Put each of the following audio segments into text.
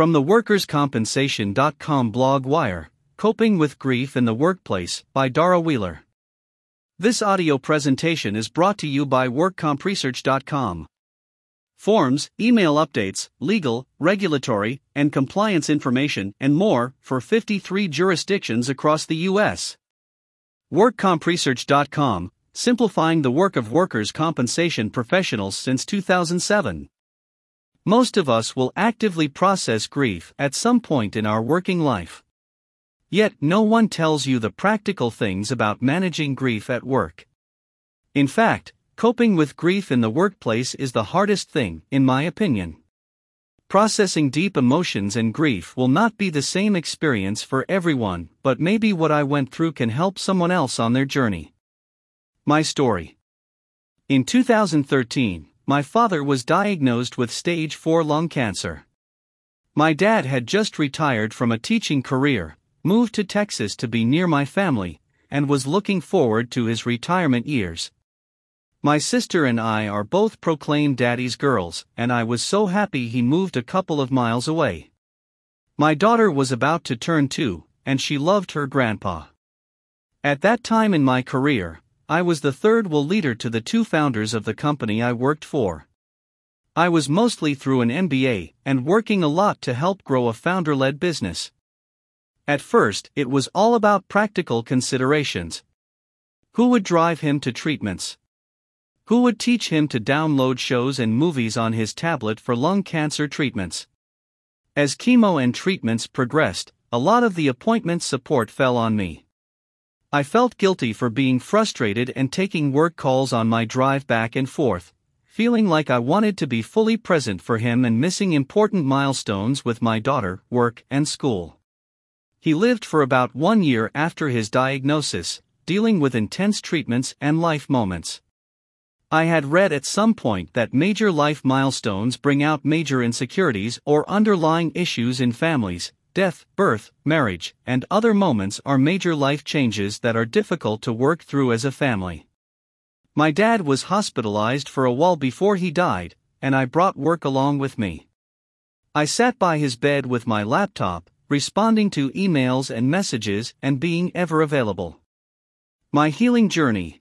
From the workerscompensation.com blog wire, Coping with Grief in the Workplace by Dara Wheeler. This audio presentation is brought to you by workcompresearch.com. Forms, email updates, legal, regulatory, and compliance information, and more for 53 jurisdictions across the U.S. WorkCompresearch.com, simplifying the work of workers' compensation professionals since 2007. Most of us will actively process grief at some point in our working life. Yet, no one tells you the practical things about managing grief at work. In fact, coping with grief in the workplace is the hardest thing, in my opinion. Processing deep emotions and grief will not be the same experience for everyone, but maybe what I went through can help someone else on their journey. My story. In 2013, my father was diagnosed with stage 4 lung cancer. My dad had just retired from a teaching career, moved to Texas to be near my family, and was looking forward to his retirement years. My sister and I are both proclaimed daddy's girls, and I was so happy he moved a couple of miles away. My daughter was about to turn two, and she loved her grandpa. At that time in my career, I was the third will leader to the two founders of the company I worked for. I was mostly through an MBA and working a lot to help grow a founder led business. At first, it was all about practical considerations. Who would drive him to treatments? Who would teach him to download shows and movies on his tablet for lung cancer treatments? As chemo and treatments progressed, a lot of the appointment support fell on me. I felt guilty for being frustrated and taking work calls on my drive back and forth, feeling like I wanted to be fully present for him and missing important milestones with my daughter, work, and school. He lived for about one year after his diagnosis, dealing with intense treatments and life moments. I had read at some point that major life milestones bring out major insecurities or underlying issues in families, death, birth, marriage, and other moments are major life changes that are difficult to work through as a family. My dad was hospitalized for a while before he died, and I brought work along with me. I sat by his bed with my laptop, responding to emails and messages and being ever available. My healing journey.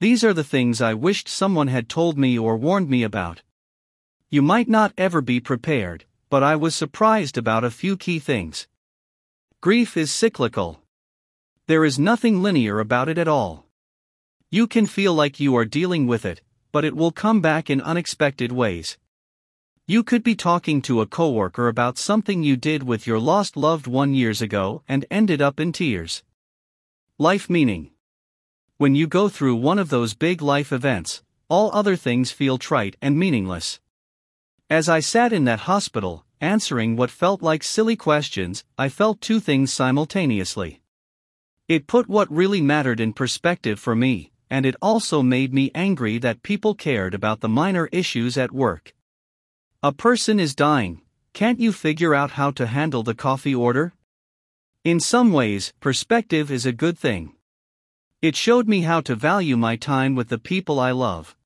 These are the things I wished someone had told me or warned me about. You might not ever be prepared, but I was surprised about a few key things. Grief is cyclical. There is nothing linear about it at all. You can feel like you are dealing with it, but it will come back in unexpected ways. You could be talking to a coworker about something you did with your lost loved one years ago and ended up in tears. Life meaning. When you go through one of those big life events, all other things feel trite and meaningless. As I sat in that hospital, answering what felt like silly questions, I felt two things simultaneously. It put what really mattered in perspective for me, and it also made me angry that people cared about the minor issues at work. A person is dying, can't you figure out how to handle the coffee order? In some ways, perspective is a good thing. It showed me how to value my time with the people I love.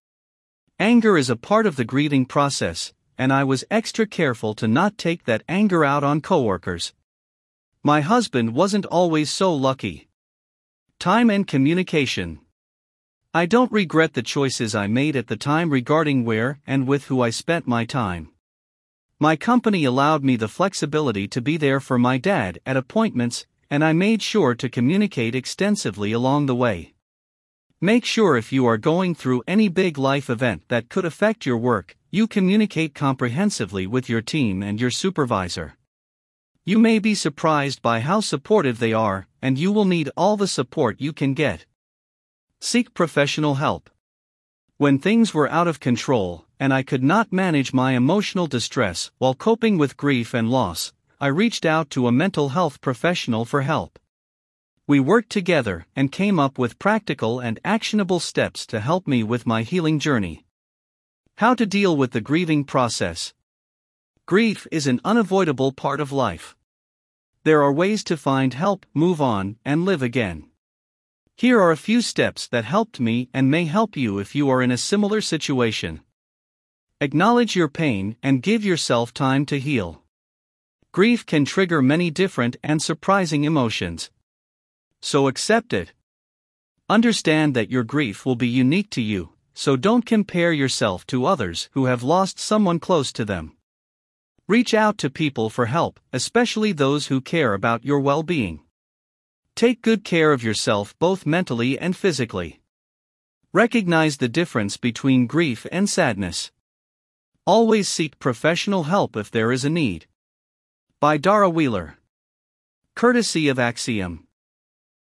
Anger is a part of the grieving process, and I was extra careful to not take that anger out on coworkers. My husband wasn't always so lucky. Time and communication. I don't regret the choices I made at the time regarding where and with who I spent my time. My company allowed me the flexibility to be there for my dad at appointments, and I made sure to communicate extensively along the way. Make sure if you are going through any big life event that could affect your work, you communicate comprehensively with your team and your supervisor. You may be surprised by how supportive they are, and you will need all the support you can get. Seek professional help. When things were out of control, and I could not manage my emotional distress while coping with grief and loss, I reached out to a mental health professional for help. We worked together and came up with practical and actionable steps to help me with my healing journey. How to deal with the grieving process. Grief is an unavoidable part of life. There are ways to find help, move on, and live again. Here are a few steps that helped me and may help you if you are in a similar situation. Acknowledge your pain and give yourself time to heal. Grief can trigger many different and surprising emotions. So accept it. Understand that your grief will be unique to you, so don't compare yourself to others who have lost someone close to them. Reach out to people for help, especially those who care about your well being. Take good care of yourself both mentally and physically. Recognize the difference between grief and sadness. Always seek professional help if there is a need. By Dara Wheeler. Courtesy of Axiom.